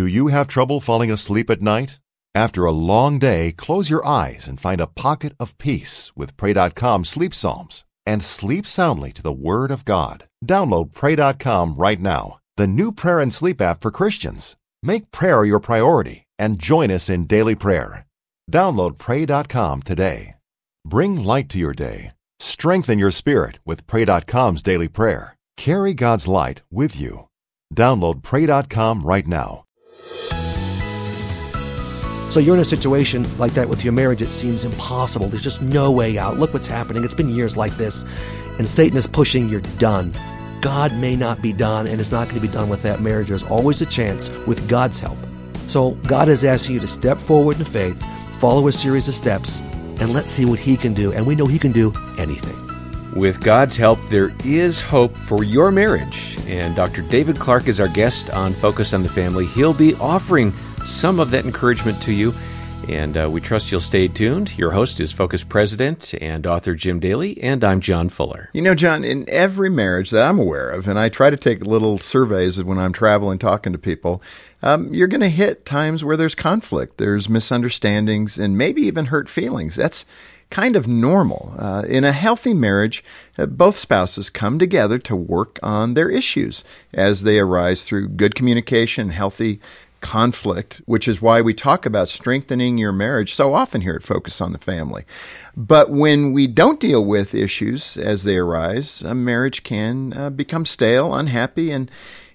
Do you have trouble falling asleep at night? After a long day, close your eyes and find a pocket of peace with Pray.com Sleep Psalms and sleep soundly to the Word of God. Download Pray.com right now, the new prayer and sleep app for Christians. Make prayer your priority and join us in daily prayer. Download Pray.com today. Bring light to your day. Strengthen your spirit with Pray.com's daily prayer. Carry God's light with you. Download Pray.com right now. So you're in a situation like that with your marriage, it seems impossible. There's just no way out. Look what's happening. It's been years like this. And Satan is pushing, you're done. God may not be done, and it's not going to be done with that marriage. There's always a chance with God's help. So God is asking you to step forward in faith, follow a series of steps, and let's see what He can do. And we know He can do anything. With God's help, there is hope for your marriage. And Dr. David Clarke is our guest on Focus on the Family. He'll be offering some of that encouragement to you. And uh, we trust you'll stay tuned. Your host is Focus President and author Jim Daly, and I'm John Fuller. You know, John, in every marriage that I'm aware of, and I try to take little surveys when I'm traveling talking to people, um, you're going to hit times where there's conflict, there's misunderstandings, and maybe even hurt feelings. That's kind of normal. Uh, in a healthy marriage, uh, both spouses come together to work on their issues as they arise through good communication, healthy conflict, which is why we talk about strengthening your marriage so often here at Focus on the Family. But when we don't deal with issues as they arise, a marriage can uh, become stale, unhappy, and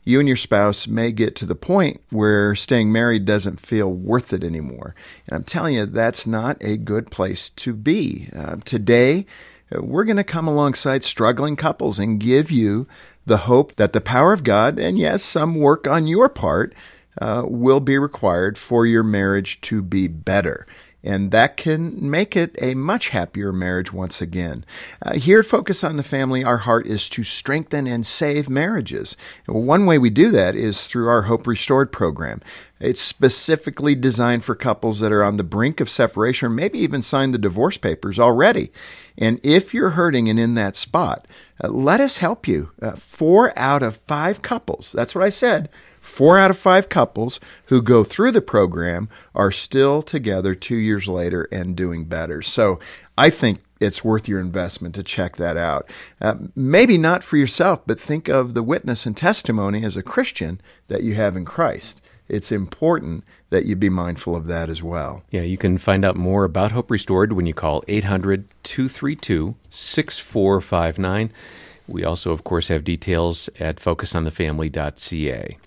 you and your spouse may get to the point where staying married doesn't feel worth it anymore. And I'm telling you, that's not a good place to be. Uh, today, we're going to come alongside struggling couples and give you the hope that the power of God, and yes, some work on your part, uh, will be required for your marriage to be better. And that can make it a much happier marriage once again. Uh, here at Focus on the Family, our heart is to strengthen and save marriages. one way we do that is through our Hope Restored program. It's specifically designed for couples that are on the brink of separation or maybe even signed the divorce papers already. And if you're hurting and in that spot, uh, let us help you. Uh, four out of five couples, that's what I said, Four out of five couples who go through the program are still together two years later and doing better. So I think it's worth your investment to check that out. Uh, maybe not for yourself, but think of the witness and testimony as a Christian that you have in Christ. It's important that you be mindful of that as well. Yeah, you can find out more about Hope Restored when you call 800 232 6459. We also, of course, have details at focusonthefamily.ca.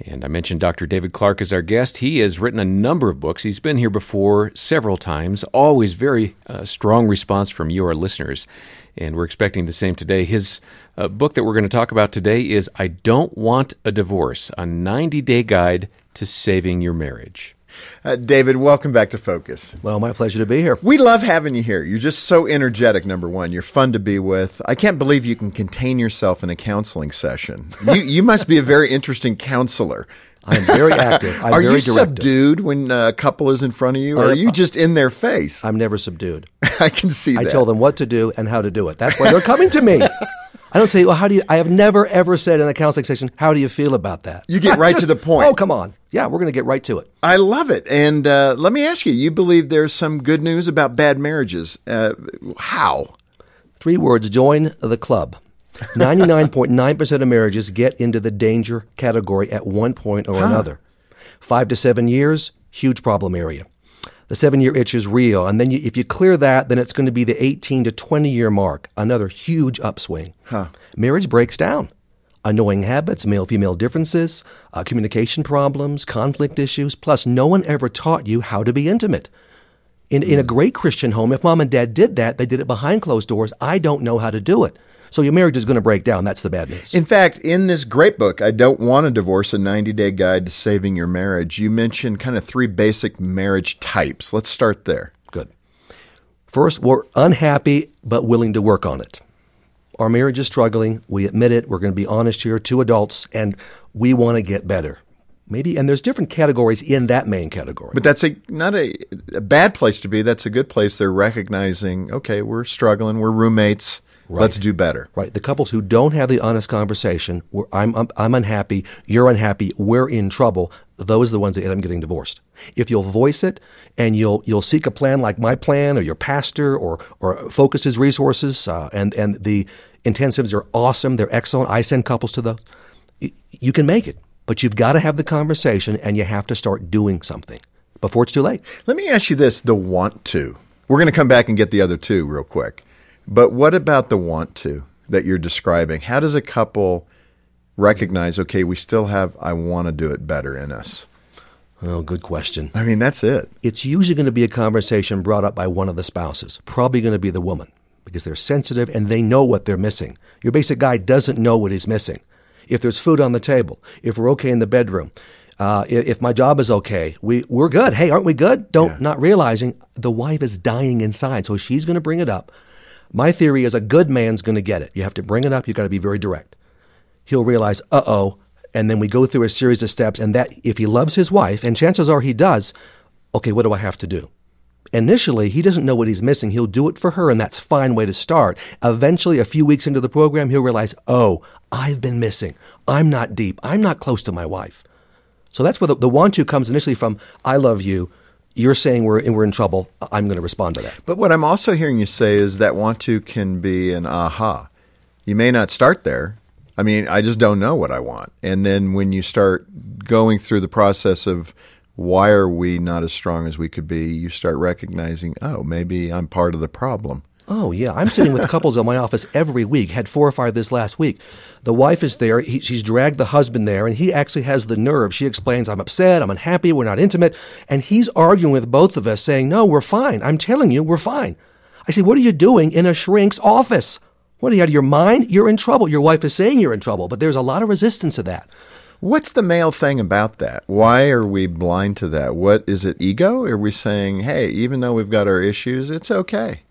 And I mentioned Dr. David Clarke as our guest. He has written a number of books. He's been here before several times, always very uh, strong response from you, our listeners. And we're expecting the same today. His uh, book that we're going to talk about today is I Don't Want a Divorce, a 90 day guide to saving your marriage. Uh, David, welcome back to Focus. Well, my pleasure to be here. We love having you here. You're just so energetic, number one. You're fun to be with. I can't believe you can contain yourself in a counseling session. You, you must be a very interesting counselor. I'm very active. I'm are very you directive. subdued when a couple is in front of you, or are you just in their face? I'm never subdued. I can see I that. tell them what to do and how to do it. That's why they're coming to me. I don't say, well, how do you, I have never ever said in a counseling session, how do you feel about that? You get right to the point. Oh, come on. Yeah, we're going to get right to it. I love it. And uh, let me ask you: You believe there's some good news about bad marriages? Uh, how? Three words join the club. 99.9% of marriages get into the danger category at one point or another. Five to seven years, huge problem area. The seven year itch is real. And then you, if you clear that, then it's going to be the 18 to 20 year mark, another huge upswing. Huh. Marriage breaks down. Annoying habits, male female differences, uh, communication problems, conflict issues, plus no one ever taught you how to be intimate. In, in a great Christian home, if mom and dad did that, they did it behind closed doors. I don't know how to do it. So your marriage is going to break down. That's the bad news. In fact, in this great book, I Don't Want to Divorce, a 90 day guide to saving your marriage, you mentioned kind of three basic marriage types. Let's start there. Good. First, we're unhappy but willing to work on it. Our marriage is struggling. We admit it. We're going to be honest here, two adults, and we want to get better. Maybe, and there's different categories in that main category. But that's a not a, a bad place to be. That's a good place. They're recognizing, okay, we're struggling, we're roommates, Let's do better. Right. The couples who don't have the honest conversation, where I'm, I'm, I'm unhappy, you're unhappy, we're in trouble, those are the ones that end up getting divorced. If you'll voice it and you'll, you'll seek a plan like my plan or your pastor or, or focus his resources, uh, and, and the intensives are awesome, they're excellent. I send couples to those. You can make it, but you've got to have the conversation and you have to start doing something before it's too late. Let me ask you this the want to. We're going to come back and get the other two real quick. But what about the want to that you're describing? How does a couple recognize, okay, we still have, I want to do it better in us? Oh, good question. I mean, that's it. It's usually going to be a conversation brought up by one of the spouses, probably going to be the woman, because they're sensitive and they know what they're missing. Your basic guy doesn't know what he's missing. If there's food on the table, if we're okay in the bedroom, uh, if, my job is okay, we, we're good. Hey, aren't we good? Don't, yeah. not realizing the wife is dying inside. So she's going to bring it up. My theory is a good man's going to get it. You have to bring it up. You've got to be very direct. He'll realize, uh oh. And then we go through a series of steps. And that, if he loves his wife, and chances are he does, okay, what do I have to do? Initially, he doesn't know what he's missing. He'll do it for her, and that's fine way to start. Eventually, a few weeks into the program, he'll realize, oh, I've been missing. I'm not deep. I'm not close to my wife. So that's where the, the want to comes initially from, I love you. You're saying we're, we're in trouble. I'm going to respond to that. But what I'm also hearing you say is that want to can be an aha. You may not start there. I mean, I just don't know what I want. And then when you start going through the process of why are we not as strong as we could be, you start recognizing, oh, maybe I'm part of the problem. Oh, yeah. I'm sitting with couples in my office every week. Had four or five this last week. The wife is there. He, she's dragged the husband there, and he actually has the nerve. She explains, I'm upset. I'm unhappy. We're not intimate. And he's arguing with both of us, saying, No, we're fine. I'm telling you, we're fine. I say, What are you doing in a shrink's office? What are you out of your mind? You're in trouble. Your wife is saying you're in trouble, but there's a lot of resistance to that. What's the male thing about that? Why are we blind to that? What is it ego? Are we saying, hey, even though we've got our issues, it's okay?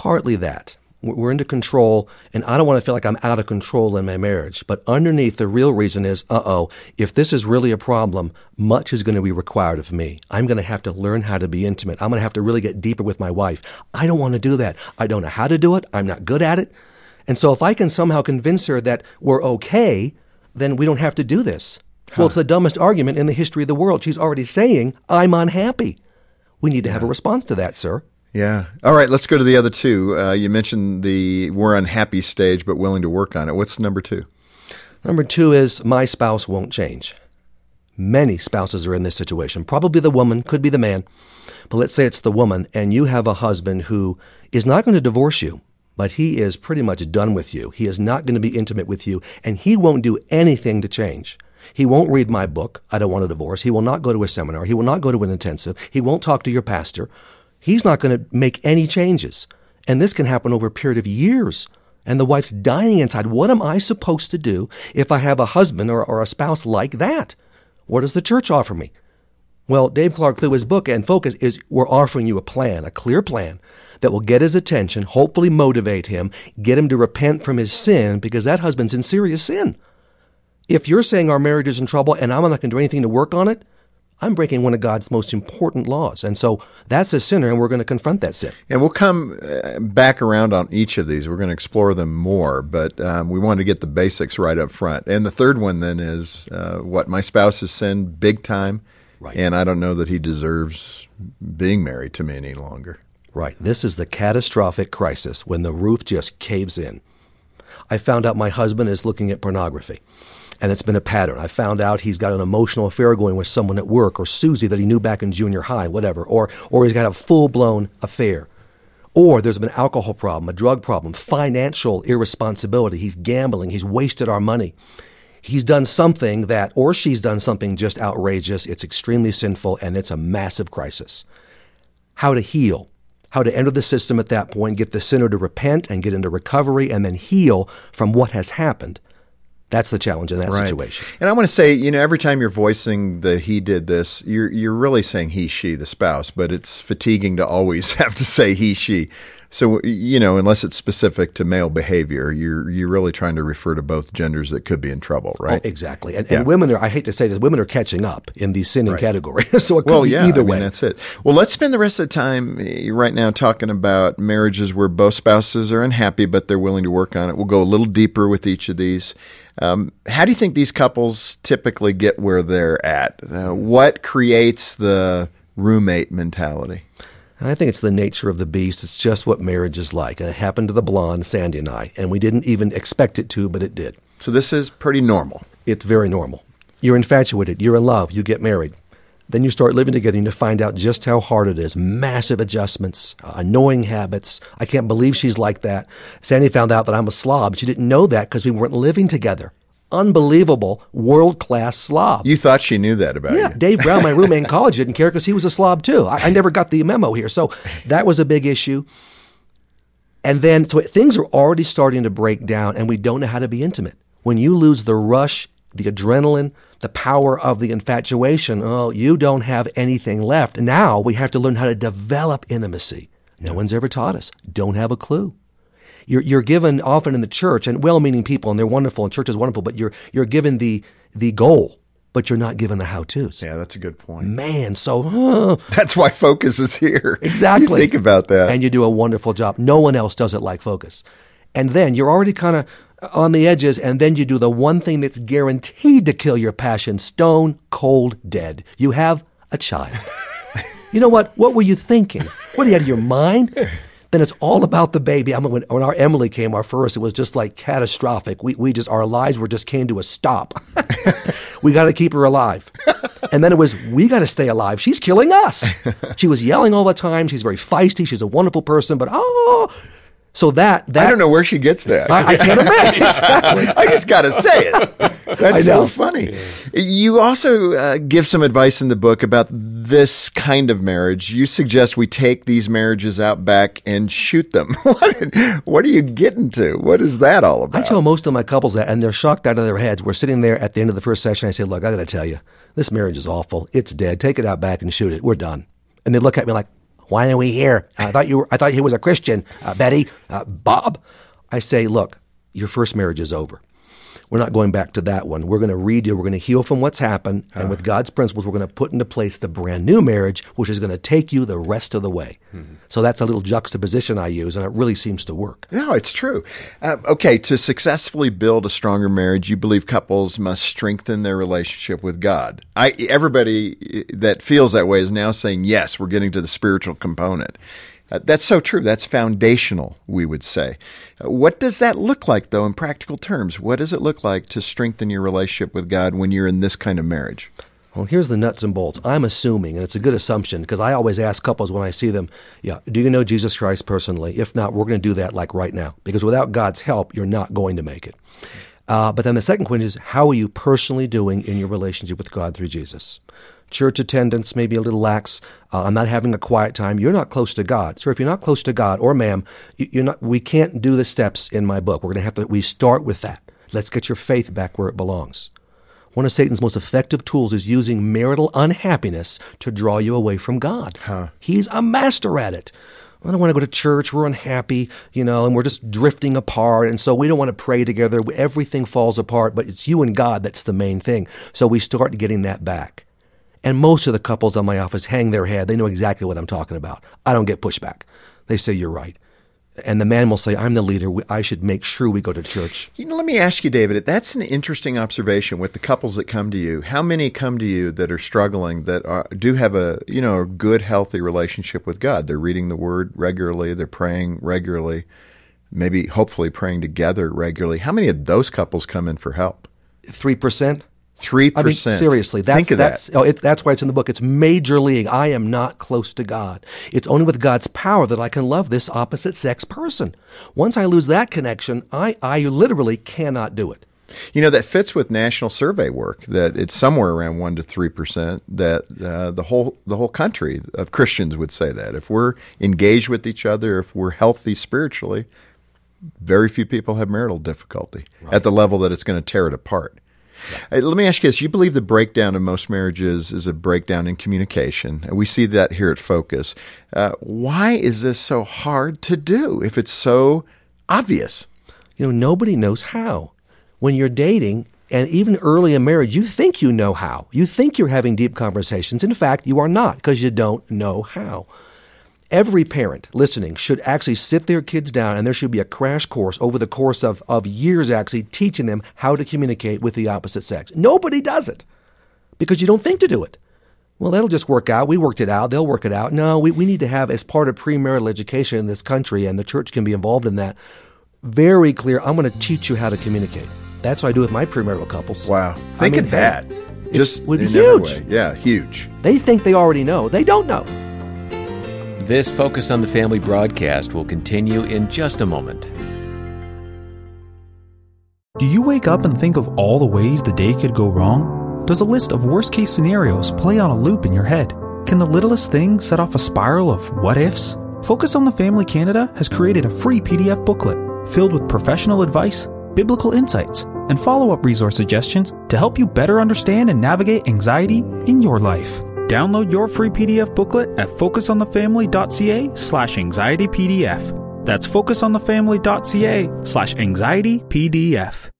Partly that. We're into control, and I don't want to feel like I'm out of control in my marriage. But underneath, the real reason is, uh oh, if this is really a problem, much is going to be required of me. I'm going to have to learn how to be intimate. I'm going to have to really get deeper with my wife. I don't want to do that. I don't know how to do it. I'm not good at it. And so if I can somehow convince her that we're okay, then we don't have to do this. Huh. Well, it's the dumbest argument in the history of the world. She's already saying, I'm unhappy. We need to yeah. have a response to that, sir. Yeah. All right, let's go to the other two. Uh, you mentioned the we're unhappy stage, but willing to work on it. What's number two? Number two is my spouse won't change. Many spouses are in this situation. Probably the woman, could be the man. But let's say it's the woman, and you have a husband who is not going to divorce you but he is pretty much done with you. He is not going to be intimate with you, and he won't do anything to change. He won't read my book, I Don't Want a Divorce. He will not go to a seminar. He will not go to an intensive. He won't talk to your pastor. He's not going to make any changes. And this can happen over a period of years. And the wife's dying inside. What am I supposed to do if I have a husband or, or a spouse like that? What does the church offer me? Well, Dave Clarke, through his book and focus, is we're offering you a plan, a clear plan that will get his attention, hopefully motivate him, get him to repent from his sin because that husband's in serious sin. If you're saying our marriage is in trouble and I'm not going to do anything to work on it, I'm breaking one of God's most important laws. And so that's a sinner, and we're going to confront that sin. And we'll come uh, back around on each of these. We're going to explore them more, but um, we want to get the basics right up front. And the third one then is uh, what? My spouse has sinned big time, right. and I don't know that he deserves being married to me any longer. Right. This is the catastrophic crisis when the roof just caves in. I found out my husband is looking at pornography. And it's been a pattern. I found out he's got an emotional affair going with someone at work or Susie that he knew back in junior high, whatever. Or, or he's got a full blown affair. Or there's been an alcohol problem, a drug problem, financial irresponsibility. He's gambling. He's wasted our money. He's done something that, or she's done something just outrageous. It's extremely sinful and it's a massive crisis. How to heal how to enter the system at that point, get the sinner to repent and get into recovery and then heal from what has happened. That's the challenge in that right. situation. And I want to say, you know, every time you're voicing the he did this, you're you're really saying he, she, the spouse, but it's fatiguing to always have to say he, she. So you know, unless it's specific to male behavior, you're you're really trying to refer to both genders that could be in trouble, right? Oh, exactly. And, Yeah. and women are, I hate to say this, women are catching up in the sinning category. so it could well, be yeah, either I mean, way. that's it. Well, let's spend the rest of the time eh, right now talking about marriages where both spouses are unhappy, but they're willing to work on it. We'll go a little deeper with each of these. Um, how do you think these couples typically get where they're at? Uh, what creates the roommate mentality? I think it's the nature of the beast. It's just what marriage is like. And it happened to the blonde, Sandy and I. And we didn't even expect it to, but it did. So this is pretty normal. It's very normal. You're infatuated, you're in love, you get married. Then you start living together and you find out just how hard it is. Massive adjustments, uh, annoying habits. I can't believe she's like that. Sandy found out that I'm a slob. She didn't know that because we weren't living together. Unbelievable, world class slob. You thought she knew that about it. Yeah, you. Dave Brown, my roommate in college, didn't care because he was a slob too. I, I never got the memo here, so that was a big issue. And then so things are already starting to break down, and we don't know how to be intimate. When you lose the rush, the adrenaline, the power of the infatuation, oh, you don't have anything left. Now we have to learn how to develop intimacy. No one's ever taught us. Don't have a clue. You're, you're given often in the church, and well-meaning people, and they're wonderful, and church is wonderful, but you're you're given the the goal, but you're not given the how-tos. Yeah, that's a good point. Man, so uh, That's why focus is here. Exactly. Think about that. and you do a wonderful job. No one else does it like Focus. And then you're already kind of on the edges, and then you do the one thing that's guaranteed to kill your passion stone cold dead. You have a child. you know what? What were you thinking? What are you out of your mind? Then it's all about the baby. I mean, when, when our Emily came, our first, it was just like catastrophic. We, we just, our lives were just came to a stop. we got to keep her alive. And then it was, we got to stay alive. She's killing us. She was yelling all the time. She's very feisty. She's a wonderful person, but oh, so that that I don't know where she gets that. I, I can't imagine exactly. I just got to say it. That's so funny. You also uh, give some advice in the book about this kind of marriage. You suggest we take these marriages out back and shoot them. what, what are you getting to? What is that all about? I tell most of my couples that, and they're shocked out of their heads. We're sitting there at the end of the first session. I say, "Look, I got to tell you, this marriage is awful. It's dead. Take it out back and shoot it. We're done." And they look at me like, "Why are we here? I thought you were. I thought he was a Christian, uh, Betty, uh, Bob." I say, "Look, your first marriage is over. We're not going back to that one. We're going to redo. We're going to heal from what's happened, and with ah. God's principles, we're going to put into place the brand new marriage, which is going to take you the rest of the way." Mm-hmm. So that's a little juxtaposition I use, and it really seems to work. No, it's true. Uh, okay, to successfully build a stronger marriage, you believe couples must strengthen their relationship with God. I everybody eh, that feels that way is now saying yes. We're getting to the spiritual component. Uh, that's so true. That's foundational, we would say. Uh, what does that look like, though, in practical terms? What does it look like to strengthen your relationship with God when you're in this kind of marriage? Well, here's the nuts and bolts. I'm assuming, and it's a good assumption, because I always ask couples when I see them, yeah, do you know Jesus Christ personally? If not, we're going to do that like right now, because without God's help, you're not going to make it. Uh, but then the second question is, how are you personally doing in your relationship with God through Jesus? Church attendance may be a little lax. Uh, I'm not having a quiet time. You're not close to God. So if you're not close to God, or ma'am, you- you're not. We can't do the steps in my book. We're going to have to. We start with that. Let's get your faith back where it belongs. One of Satan's most effective tools is using marital unhappiness to draw you away from God. He's a master at it. I don't want to go to church. We're unhappy, you know, and we're just drifting apart. And so we don't want to pray together. Everything falls apart, but it's you and God that's the main thing. So we start getting that back. And most of the couples on my office hang their head. They know exactly what I'm talking about. I don't get pushback. They say, You're right. And the man will say, I'm the leader. I should make sure we go to church. You know, let me ask you, David. That's an interesting observation with the couples that come to you. How many come to you that are struggling that are, do have a you know a good, healthy relationship with God? They're reading the Word regularly. They're praying regularly. Maybe, hopefully, praying together regularly. How many of those couples come in for help? 3%? Three I mean, percent. seriously, that's think of that's that. oh, it, that's why it's in the book. It's major league. I am not close to God. It's only with God's power that I can love this opposite sex person. Once I lose that connection, I I literally cannot do it. You know that fits with national survey work. That it's somewhere around one to three percent. That uh, the whole the whole country of Christians would say that if we're engaged with each other, if we're healthy spiritually, very few people have marital difficulty at the level that it's going to tear it apart. Uh, let me ask you this. You believe the breakdown of most marriages is a breakdown in communication. And we see that here at Focus. Uh, why is this so hard to do if it's so obvious? You know, nobody knows how. When you're dating, and even early in marriage, you think you know how. You think you're having deep conversations. In fact, you are not because you don't know how. Every parent listening should actually sit their kids down and there should be a crash course over the course of, of years actually teaching them how to communicate with the opposite sex. Nobody does it because you don't think to do it. Well, that'll just work out. We worked it out. They'll work it out. No, we, we need to have, as part of premarital education in this country, and the church can be involved in that, very clear I'm going to teach you how to communicate. That's what I do with my premarital couples. Wow. Think I mean, of that. Just would be huge. way. Yeah, huge. They think they already know. They don't know. This Focus on the Family broadcast will continue in just a moment. Do you wake up and think of all the ways the day could go wrong? Does a list of worst case scenarios play on a loop in your head? Can the littlest thing set off a spiral of what ifs? Focus on the Family Canada has created a free PDF booklet filled with professional advice, biblical insights, and follow up resource suggestions to help you better understand and navigate anxiety in your life. Download your free PDF booklet at focusonthefamily.ca slash anxietypdf. That's focusonthefamily.ca slash anxietypdf.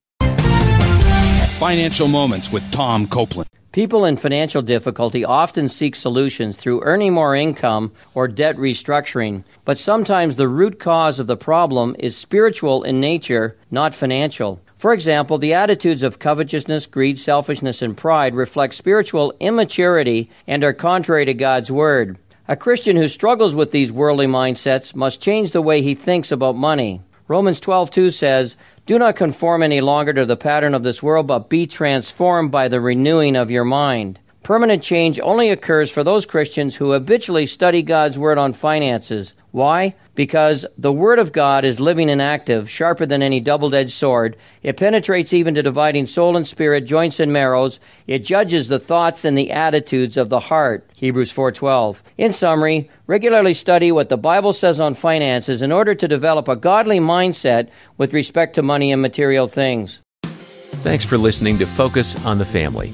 Financial Moments with Tom Copeland. People in financial difficulty often seek solutions through earning more income or debt restructuring, but sometimes the root cause of the problem is spiritual in nature, not financial. For example, the attitudes of covetousness, greed, selfishness, and pride reflect spiritual immaturity and are contrary to God's Word. A Christian who struggles with these worldly mindsets must change the way he thinks about money. Romans 12:2 says, "Do not conform any longer to the pattern of this world, but be transformed by the renewing of your mind." Permanent change only occurs for those Christians who habitually study God's Word on finances. Why? Because the Word of God is living and active, sharper than any double edged sword. It penetrates even to dividing soul and spirit, joints and marrows. It judges the thoughts and the attitudes of the heart. Hebrews 4:12. In summary, regularly study what the Bible says on finances in order to develop a godly mindset with respect to money and material things. Thanks for listening to Focus on the Family.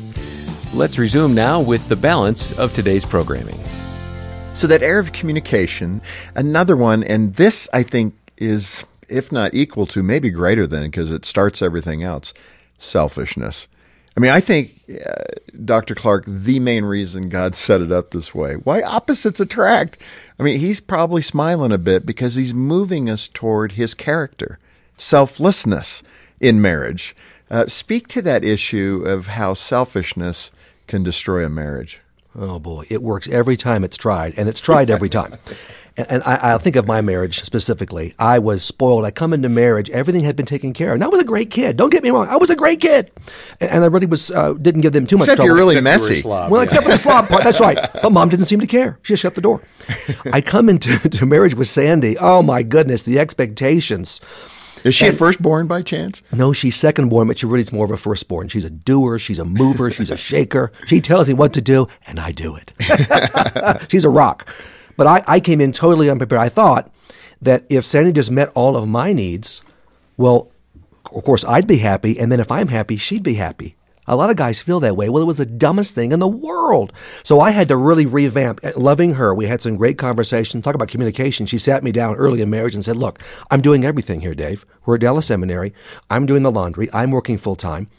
Let's resume now with the balance of today's programming. So that air of communication, another one, and this I think is, if not equal to, maybe greater than, because it starts everything else, selfishness. I mean, I think, uh, Dr. Clarke, the main reason God set it up this way, why opposites attract. I mean, he's probably smiling a bit because he's moving us toward his character, selflessness in marriage. Uh, speak to that issue of how selfishness can destroy a marriage. Oh boy, it works every time it's tried, and it's tried every time. and and I, I think of my marriage specifically. I was spoiled. I come into marriage, everything had been taken care of. And I was a great kid. Don't get me wrong, I was a great kid, and, and I really was. Uh, didn't give them too much Except trouble. you're really Except you were a messy. slob, Well, yeah. except for the slob part. That's right. But mom didn't seem to care. She just shut the door. I come into to marriage with Sandy. Oh my goodness, the expectations. Is she a firstborn by chance? No, she's secondborn, but she really is more of a firstborn. She's a doer, she's a mover, she's a shaker. She tells me what to do, and I do it. she's a rock. But I, I came in totally unprepared. I thought that if Sandy just met all of my needs, well, of course, I'd be happy, and then if I'm happy, she'd be happy. A lot of guys feel that way. Well, it was the dumbest thing in the world. So I had to really revamp. Loving her, we had some great conversation. Talk about communication. She sat me down early in marriage and said, Look, I'm doing everything here, Dave. We're at Dallas Seminary. I'm doing the laundry. I'm working full time.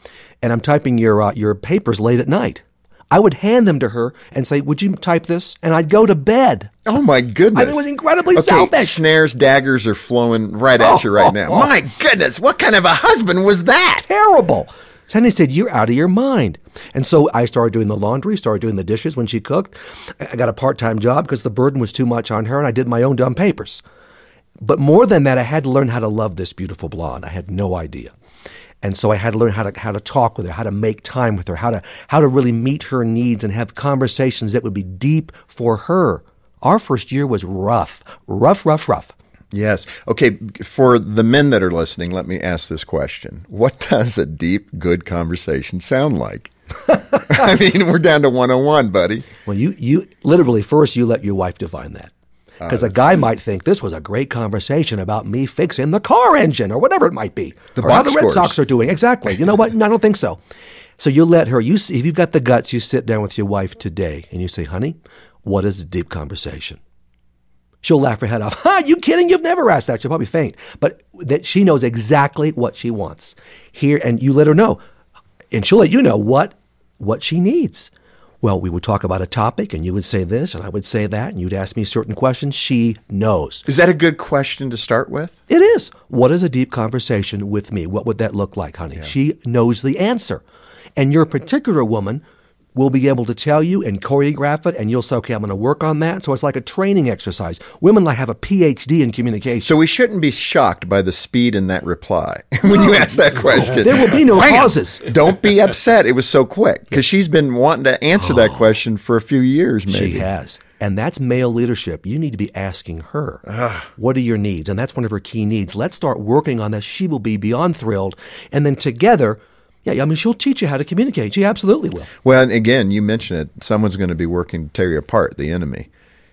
And I'm typing your, uh, your papers late at night. I would hand them to her and say, Would you type this? And I'd go to bed. Oh my goodness! I mean, it was incredibly okay, selfish. Snares, daggers are flowing right at you right now. Oh, oh. My goodness, what kind of a husband was that? terrible. Sandy said, You're out of your mind. And so I started doing the laundry, started doing the dishes when she cooked. I got a part time job because the burden was too much on her, and I did my own dumb papers. But more than that, I had to learn how to love this beautiful blonde. I had no idea. And so I had to learn how to how to talk with her, how to make time with her, how to how to really meet her needs and have conversations that would be deep for her. Our first year was rough, rough, rough, rough. Yes. Okay. For the men that are listening, let me ask this question: What does a deep, good conversation sound like? I mean, we're down to 101, buddy. Well, you, you literally first you let your wife define that. Ah, because a guy might think this was a great conversation about me fixing the car engine or whatever it might be, The or how the Red scores. Sox are doing. Exactly. You know what? No, I don't think so. So you let her, you see, if you've got the guts, you sit down with your wife today and you say, honey, what is a deep conversation? She'll laugh her head off. Ha, you kidding? You've never asked that. She'll probably faint. But that she knows exactly what she wants. Here, and you let her know. And she'll let you know what, what she needs. Well, we would talk about a topic and you would say this and I would say that and you'd ask me certain questions. She knows. Is that a good question to start with? It is. What is a deep conversation with me? What would that look like, honey? She knows the answer. And your particular woman will be able to tell you and choreograph it, and you'll say, okay, I'm going to work on that. So it's like a training exercise. Women like have a PhD in communication. So we shouldn't be shocked by the speed in that reply when you ask that question. There will be no Bam! pauses. Don't be upset. It was so quick because she's been wanting to answer that question for a few years, maybe. She has. And that's male leadership. You need to be asking her, Ah. what are your needs? And that's one of her key needs. Let's start working on this. She will be beyond thrilled. And then together, yeah, I mean, she'll teach you how to communicate. She absolutely will. Well, and again, you mentioned it. Someone's going to be working to tear you apart, the enemy.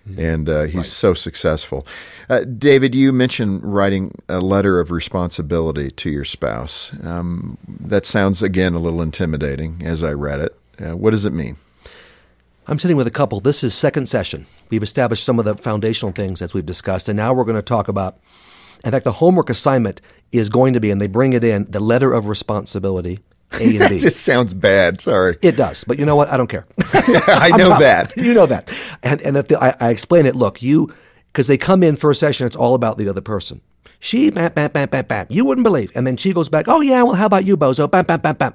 Mm-hmm. And uh, he's so successful. Uh, David, you mentioned writing a letter of responsibility to your spouse. Um, that sounds, again, a little intimidating as I read it. Uh, what does it mean? I'm sitting with a couple. This is second session. We've established some of the foundational things as we've discussed, and now we're going to talk about. In fact, the homework assignment is going to be, and they bring it in, the letter of responsibility, A and It B. just sounds bad. Sorry. It does, but you know what? I don't care. I know tough. that. You know that. And and if the, I, I explain it, look, you because they come in for a session, it's all about the other person. She bam bam bam bam bam. You wouldn't believe, and then she goes back. Oh yeah, well how about you, bozo? Bam bam bam bam.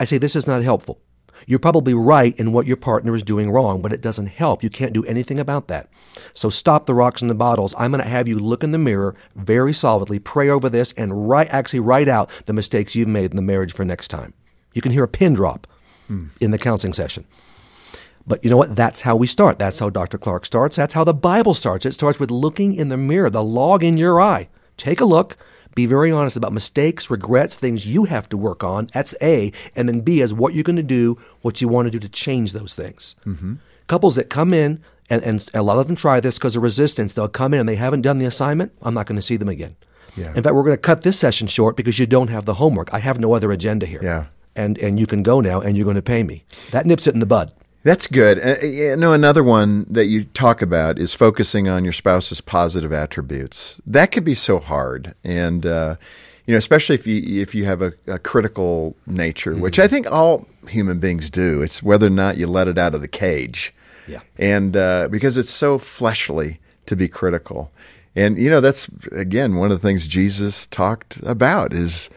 I say this is not helpful. You're probably right in what your partner is doing wrong, but it doesn't help. You can't do anything about that. So stop the rocks and the bottles. I'm going to have you look in the mirror very solidly, pray over this, and write actually write out the mistakes you've made in the marriage for next time. You can hear a pin drop hmm. in the counseling session. But you know what? That's how we start. That's how Dr. Clarke starts. That's how the Bible starts. It starts with looking in the mirror, the log in your eye. Take a look. Be very honest about mistakes, regrets, things you have to work on. That's A. And then B is what you're going to do, what you want to do to change those things. Mm-hmm. Couples that come in, and, and a lot of them try this because of resistance, they'll come in and they haven't done the assignment. I'm not going to see them again. Yeah. In fact, we're going to cut this session short because you don't have the homework. I have no other agenda here. Yeah. And, and you can go now and you're going to pay me. That nips it in the bud. That's good. Uh, you know, another one that you talk about is focusing on your spouse's positive attributes. That could be so hard, and uh, you know, especially if you if you have a, a critical nature, which I think all human beings do. It's whether or not you let it out of the cage. Yeah. and uh, because it's so fleshly to be critical, and you know, that's again one of the things Jesus talked about is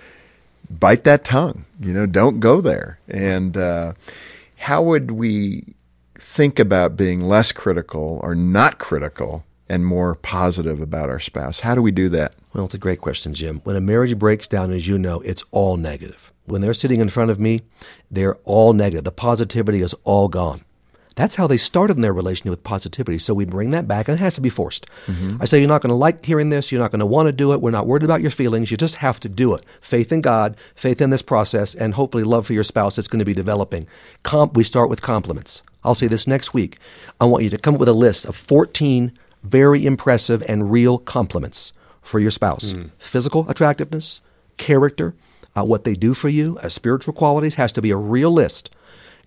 bite that tongue. You know, don't go there. And uh, how would we think about being less critical or not critical and more positive about our spouse? How do we do that? Well, it's a great question, Jim. When a marriage breaks down, as you know, it's all negative. When they're sitting in front of me, they're all negative. The positivity is all gone. That's how they started in their relationship with positivity. So we bring that back, and it has to be forced. I say, you're not going to like hearing this. You're not going to want to do it. We're not worried about your feelings. You just have to do it. Faith in God, faith in this process, and hopefully love for your spouse that's going to be developing. Comp, we start with compliments. I'll say this next week. I want you to come up with a list of 14 very impressive and real compliments for your spouse. Physical attractiveness, character, uh, what they do for you, uh, spiritual qualities has to be a real list.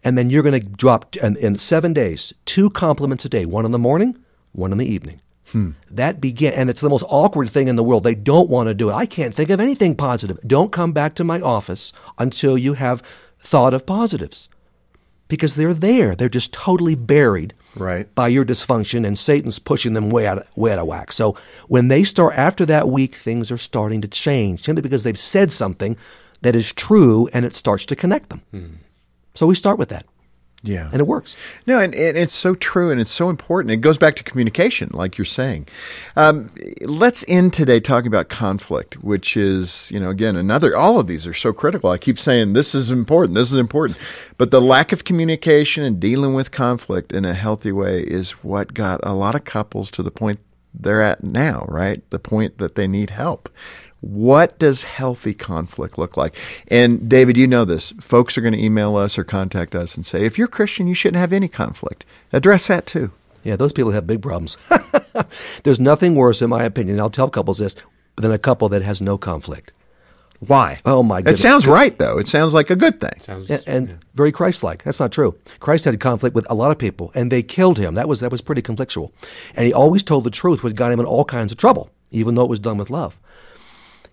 And then you're going to drop in, in seven days two compliments a day, one in the morning, one in the evening. Hmm. That begin, and it's the most awkward thing in the world. They don't want to do it. I can't think of anything positive. Don't come back to my office until you have thought of positives, because they're there. They're just totally buried Right. by your dysfunction, and Satan's pushing them way out, way out of whack. So when they start after that week, things are starting to change simply because they've said something that is true, and it starts to connect them. Hmm. So we start with that, Yeah. and it works. No, and, and it's so true and it's so important. It goes back to communication, like you're saying. Um, let's end today talking about conflict, which is, you know, again, another, all of these are so critical. I keep saying this is important, this is important. But the lack of communication and dealing with conflict in a healthy way is what got a lot of couples to the point they're at now, right? The point that they need help. What does healthy conflict look like? And David, you know this. Folks are going to email us or contact us and say, if you're Christian, you shouldn't have any conflict. Address that too. Yeah, those people have big problems. There's nothing worse, in my opinion. I'll tell couples this than a couple that has no conflict. Why? Oh, my god. It sounds right, though. It sounds like a good thing. Sounds, and, and very Christ-like. That's not true. Christ had conflict with a lot of people, and they killed him. That was that was pretty conflictual, and he always told the truth, which got him in all kinds of trouble, even though it was done with love.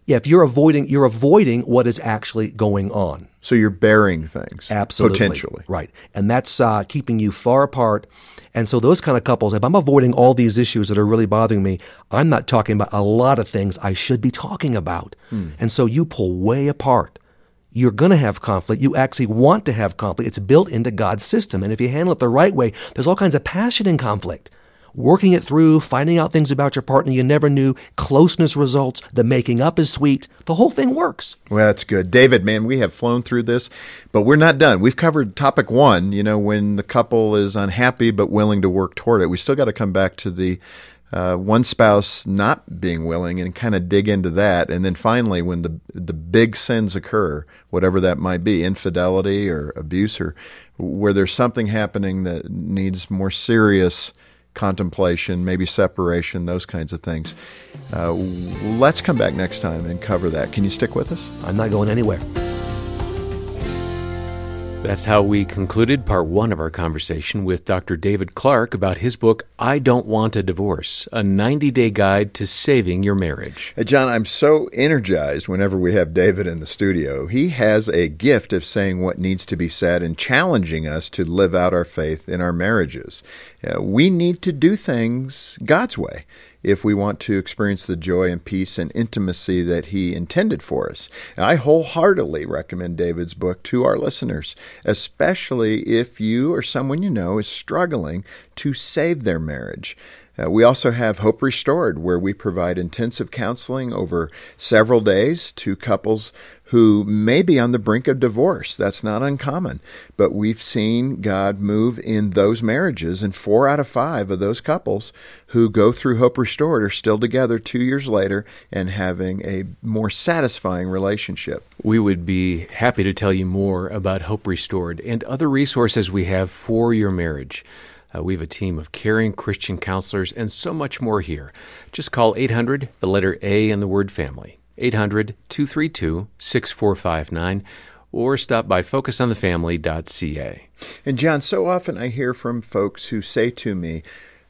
Yeah, if you're avoiding, you're avoiding what is actually going on. So you're burying things. Absolutely. Potentially. Right. And that's uh, keeping you far apart. And so those kind of couples, if I'm avoiding all these issues that are really bothering me, I'm not talking about a lot of things I should be talking about. And so you pull way apart. You're going to have conflict. You actually want to have conflict. It's built into God's system. And if you handle it the right way, there's all kinds of passion in conflict. Working it through, finding out things about your partner you never knew, closeness results, the making up is sweet. The whole thing works. Well, that's good. David, man, we have flown through this, but we're not done. We've covered topic one, you know, when the couple is unhappy but willing to work toward it. We still got to come back to the uh, one spouse not being willing and kind of dig into that. And then finally, when the, the big sins occur, whatever that might be, infidelity or abuse, or where there's something happening that needs more serious contemplation, maybe separation, those kinds of things. Uh, let's come back next time and cover that. Can you stick with us? I'm not going anywhere. That's how we concluded part one of our conversation with Dr. David Clarke about his book, I Don't Want a Divorce A 90 Day Guide to Saving Your Marriage. Hey, John, I'm so energized whenever we have David in the studio. He has a gift of saying what needs to be said and challenging us to live out our faith in our marriages. Uh, we need to do things God's way if we want to experience the joy and peace and intimacy that He intended for us. And I wholeheartedly recommend David's book to our listeners, especially if you or someone you know is struggling to save their marriage. Uh, we also have Hope Restored, where we provide intensive counseling over several days to couples who may be on the brink of divorce. That's not uncommon. But we've seen God move in those marriages, and four out of five of those couples who go through Hope Restored are still together two years later and having a more satisfying relationship. We would be happy to tell you more about Hope Restored and other resources we have for your marriage. Uh, we have a team of caring Christian counselors and so much more here. Just call 800, the letter A, and the word family. 800 232 6459 or stop by focusonthefamily.ca. And John, so often I hear from folks who say to me,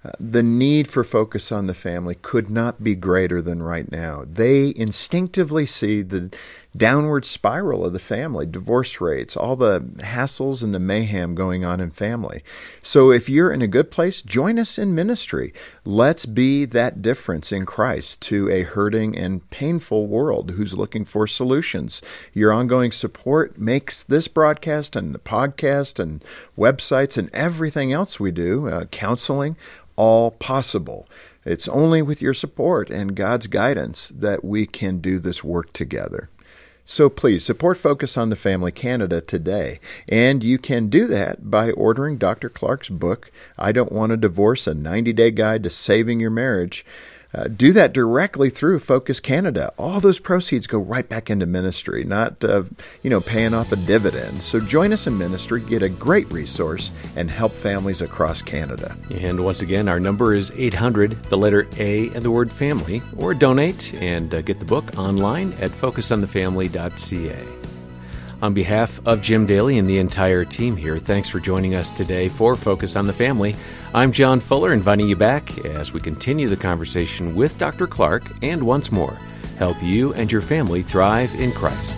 uh, the need for focus on the family could not be greater than right now. They instinctively see the downward spiral of the family, divorce rates, all the hassles and the mayhem going on in family. So if you're in a good place, join us in ministry. Let's be that difference in Christ to a hurting and painful world who's looking for solutions. Your ongoing support makes this broadcast and the podcast and websites and everything else we do, uh, counseling, all possible. It's only with your support and God's guidance that we can do this work together. So please support Focus on the Family Canada today. And you can do that by ordering Dr. Clarke's book, I Don't Want a Divorce A 90 Day Guide to Saving Your Marriage. Uh, do that directly through Focus Canada. All those proceeds go right back into ministry, not uh, you know paying off a dividend. So join us in ministry, get a great resource, and help families across Canada. And once again, our number is 800, the letter A, and the word family, or donate and uh, get the book online at focusonthefamily.ca. On behalf of Jim Daly and the entire team here, thanks for joining us today for Focus on the Family. I'm John Fuller, inviting you back as we continue the conversation with Dr. Clarke and once more, help you and your family thrive in Christ.